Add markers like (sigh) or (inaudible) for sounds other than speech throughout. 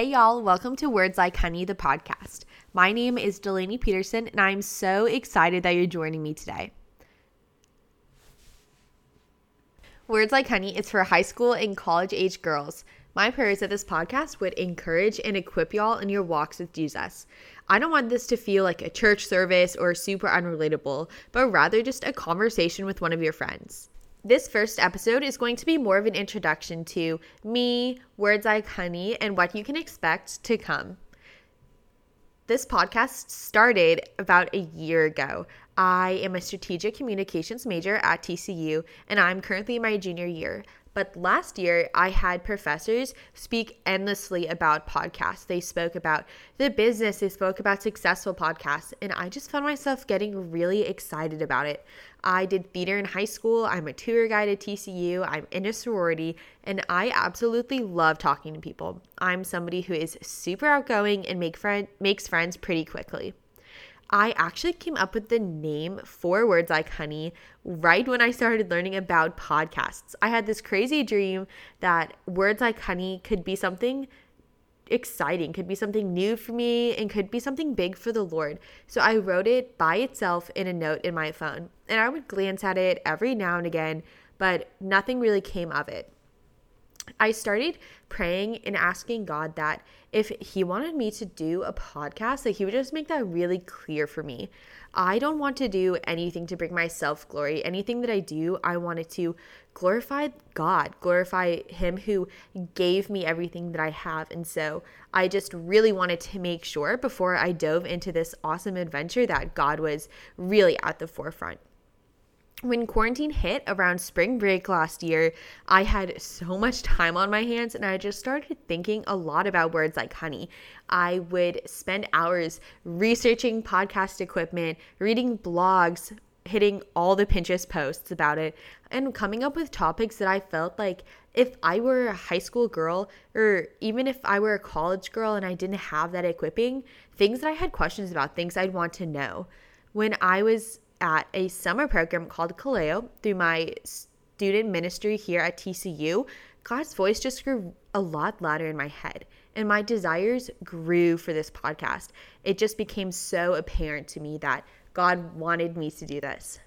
Hey, y'all, welcome to Words Like Honey, the podcast. My name is Delaney Peterson, and I'm so excited that you're joining me today. Words Like Honey is for high school and college age girls. My prayer is that this podcast would encourage and equip y'all in your walks with Jesus. I don't want this to feel like a church service or super unrelatable, but rather just a conversation with one of your friends. This first episode is going to be more of an introduction to me, Words Like Honey, and what you can expect to come. This podcast started about a year ago. I am a strategic communications major at TCU, and I'm currently in my junior year. But last year, I had professors speak endlessly about podcasts. They spoke about the business, they spoke about successful podcasts, and I just found myself getting really excited about it. I did theater in high school, I'm a tour guide at TCU, I'm in a sorority, and I absolutely love talking to people. I'm somebody who is super outgoing and make friend, makes friends pretty quickly. I actually came up with the name for Words Like Honey right when I started learning about podcasts. I had this crazy dream that Words Like Honey could be something exciting, could be something new for me, and could be something big for the Lord. So I wrote it by itself in a note in my phone. And I would glance at it every now and again, but nothing really came of it. I started praying and asking God that if He wanted me to do a podcast, that He would just make that really clear for me. I don't want to do anything to bring myself glory. Anything that I do, I wanted to glorify God, glorify Him who gave me everything that I have. And so I just really wanted to make sure before I dove into this awesome adventure that God was really at the forefront when quarantine hit around spring break last year, I had so much time on my hands and I just started thinking a lot about words like honey. I would spend hours researching podcast equipment, reading blogs, hitting all the Pinterest posts about it, and coming up with topics that I felt like if I were a high school girl or even if I were a college girl and I didn't have that equipping, things that I had questions about, things I'd want to know. When I was at a summer program called Kaleo through my student ministry here at TCU, God's voice just grew a lot louder in my head. And my desires grew for this podcast. It just became so apparent to me that God wanted me to do this.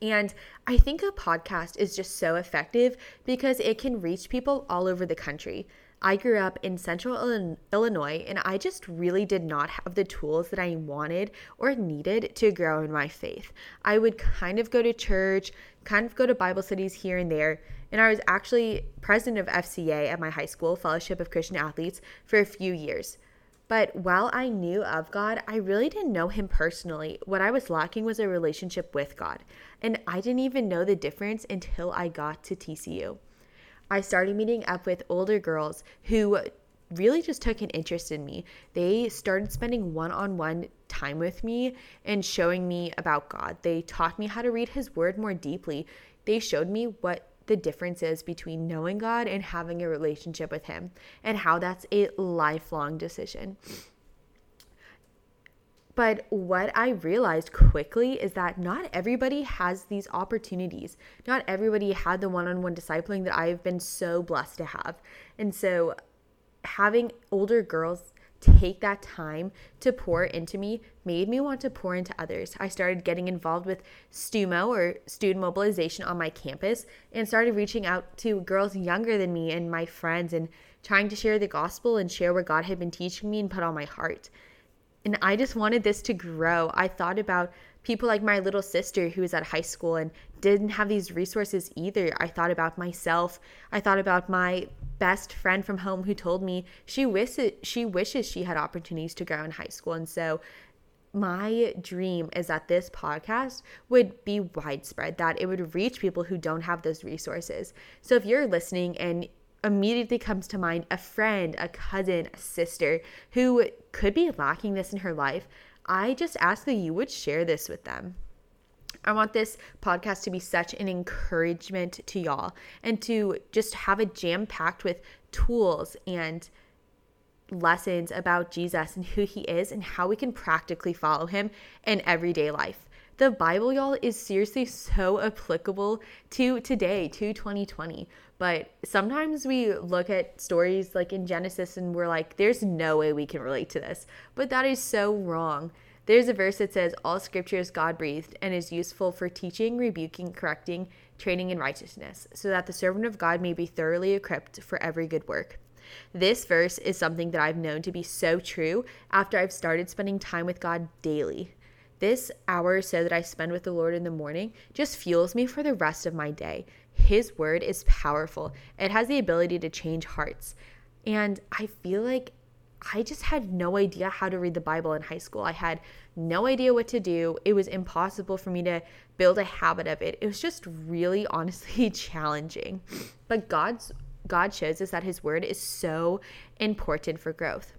And I think a podcast is just so effective because it can reach people all over the country. I grew up in central Illinois and I just really did not have the tools that I wanted or needed to grow in my faith. I would kind of go to church, kind of go to Bible studies here and there, and I was actually president of FCA at my high school, Fellowship of Christian Athletes, for a few years. But while I knew of God, I really didn't know Him personally. What I was lacking was a relationship with God. And I didn't even know the difference until I got to TCU. I started meeting up with older girls who really just took an interest in me. They started spending one on one time with me and showing me about God. They taught me how to read His Word more deeply. They showed me what the difference is between knowing God and having a relationship with Him and how that's a lifelong decision. But what I realized quickly is that not everybody has these opportunities. Not everybody had the one on one discipling that I've been so blessed to have. And so having older girls take that time to pour into me made me want to pour into others. I started getting involved with STUMO or student mobilization on my campus and started reaching out to girls younger than me and my friends and trying to share the gospel and share what God had been teaching me and put on my heart. And I just wanted this to grow. I thought about people like my little sister who was at high school and didn't have these resources either. I thought about myself. I thought about my best friend from home who told me she wishes she wishes she had opportunities to grow in high school. And so my dream is that this podcast would be widespread, that it would reach people who don't have those resources. So if you're listening and immediately comes to mind a friend, a cousin, a sister who could be lacking this in her life, I just ask that you would share this with them. I want this podcast to be such an encouragement to y'all and to just have it jam packed with tools and lessons about Jesus and who he is and how we can practically follow him in everyday life. The Bible, y'all, is seriously so applicable to today, to 2020. But sometimes we look at stories like in Genesis and we're like, there's no way we can relate to this. But that is so wrong. There's a verse that says, All scripture is God breathed and is useful for teaching, rebuking, correcting, training in righteousness, so that the servant of God may be thoroughly equipped for every good work. This verse is something that I've known to be so true after I've started spending time with God daily. This hour or so that I spend with the Lord in the morning just fuels me for the rest of my day. His word is powerful, it has the ability to change hearts. And I feel like I just had no idea how to read the Bible in high school. I had no idea what to do. It was impossible for me to build a habit of it. It was just really (laughs) honestly challenging. But God's God shows us that his word is so important for growth.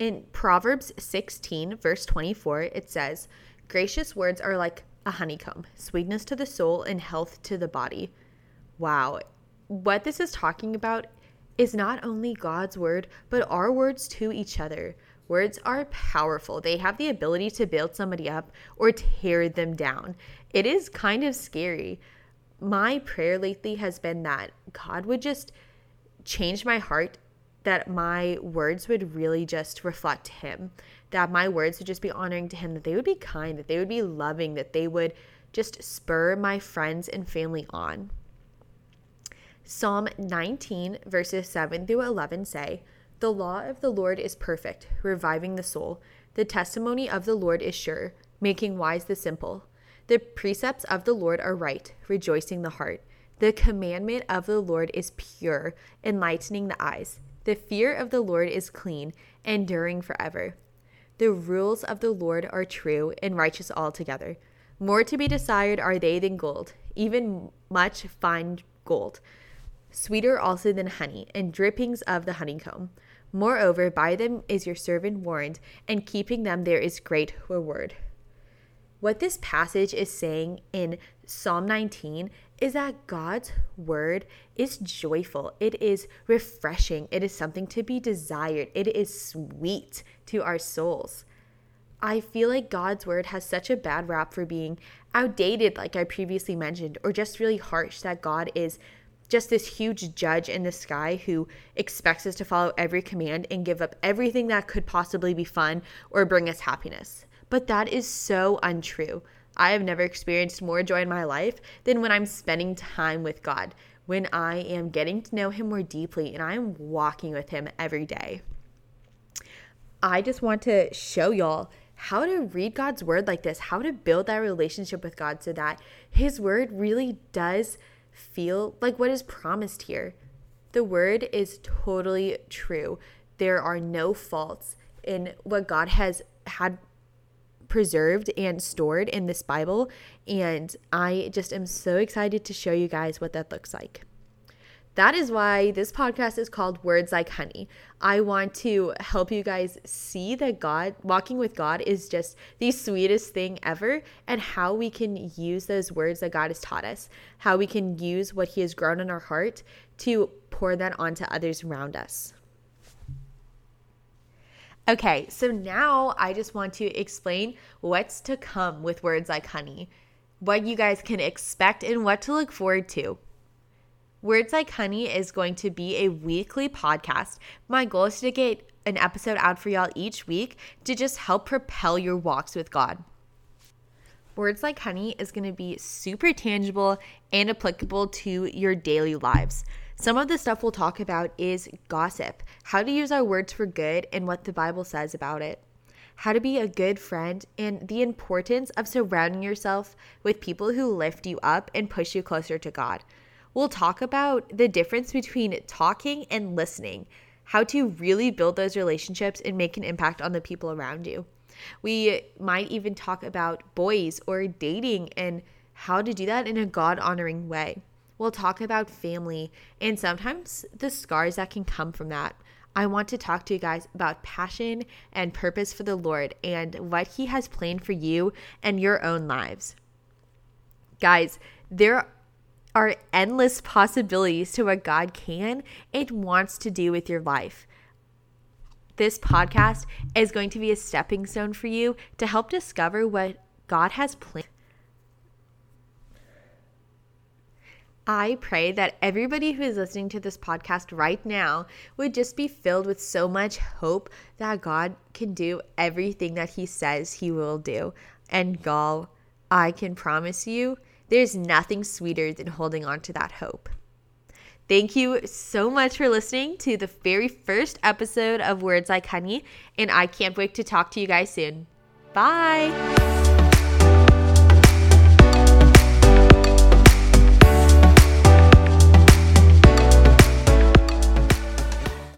In Proverbs 16, verse 24, it says, Gracious words are like a honeycomb, sweetness to the soul and health to the body. Wow. What this is talking about is not only God's word, but our words to each other. Words are powerful. They have the ability to build somebody up or tear them down. It is kind of scary my prayer lately has been that God would just change my heart, that my words would really just reflect Him, that my words would just be honoring to Him, that they would be kind, that they would be loving, that they would just spur my friends and family on. Psalm 19, verses 7 through 11 say, The law of the Lord is perfect, reviving the soul. The testimony of the Lord is sure, making wise the simple. The precepts of the Lord are right, rejoicing the heart. The commandment of the Lord is pure, enlightening the eyes. The fear of the Lord is clean, enduring forever. The rules of the Lord are true and righteous altogether. More to be desired are they than gold, even much fine gold. Sweeter also than honey, and drippings of the honeycomb. Moreover, by them is your servant warned, and keeping them there is great reward. What this passage is saying in Psalm 19 is that God's word is joyful. It is refreshing. It is something to be desired. It is sweet to our souls. I feel like God's word has such a bad rap for being outdated, like I previously mentioned, or just really harsh that God is just this huge judge in the sky who expects us to follow every command and give up everything that could possibly be fun or bring us happiness. But that is so untrue. I have never experienced more joy in my life than when I'm spending time with God, when I am getting to know Him more deeply and I am walking with Him every day. I just want to show y'all how to read God's word like this, how to build that relationship with God so that His word really does feel like what is promised here. The word is totally true. There are no faults in what God has had preserved and stored in this Bible. And I just am so excited to show you guys what that looks like. That is why this podcast is called Words Like Honey. I want to help you guys see that God, walking with God, is just the sweetest thing ever, and how we can use those words that God has taught us, how we can use what He has grown in our heart to pour that onto others around us. Okay, so now I just want to explain what's to come with words like honey, what you guys can expect, and what to look forward to. Words Like Honey is going to be a weekly podcast. My goal is to get an episode out for y'all each week to just help propel your walks with God. Words Like Honey is going to be super tangible and applicable to your daily lives. Some of the stuff we'll talk about is gossip, how to use our words for good, and what the Bible says about it, how to be a good friend, and the importance of surrounding yourself with people who lift you up and push you closer to God. We'll talk about the difference between talking and listening, how to really build those relationships and make an impact on the people around you. We might even talk about boys or dating and how to do that in a God honoring way. We'll talk about family and sometimes the scars that can come from that. I want to talk to you guys about passion and purpose for the Lord and what He has planned for you and your own lives. Guys, there are endless possibilities to what God can and wants to do with your life. This podcast is going to be a stepping stone for you to help discover what God has planned. I pray that everybody who is listening to this podcast right now would just be filled with so much hope that God can do everything that He says He will do. And, Gal, I can promise you, there's nothing sweeter than holding on to that hope. Thank you so much for listening to the very first episode of Words Like Honey, and I can't wait to talk to you guys soon. Bye.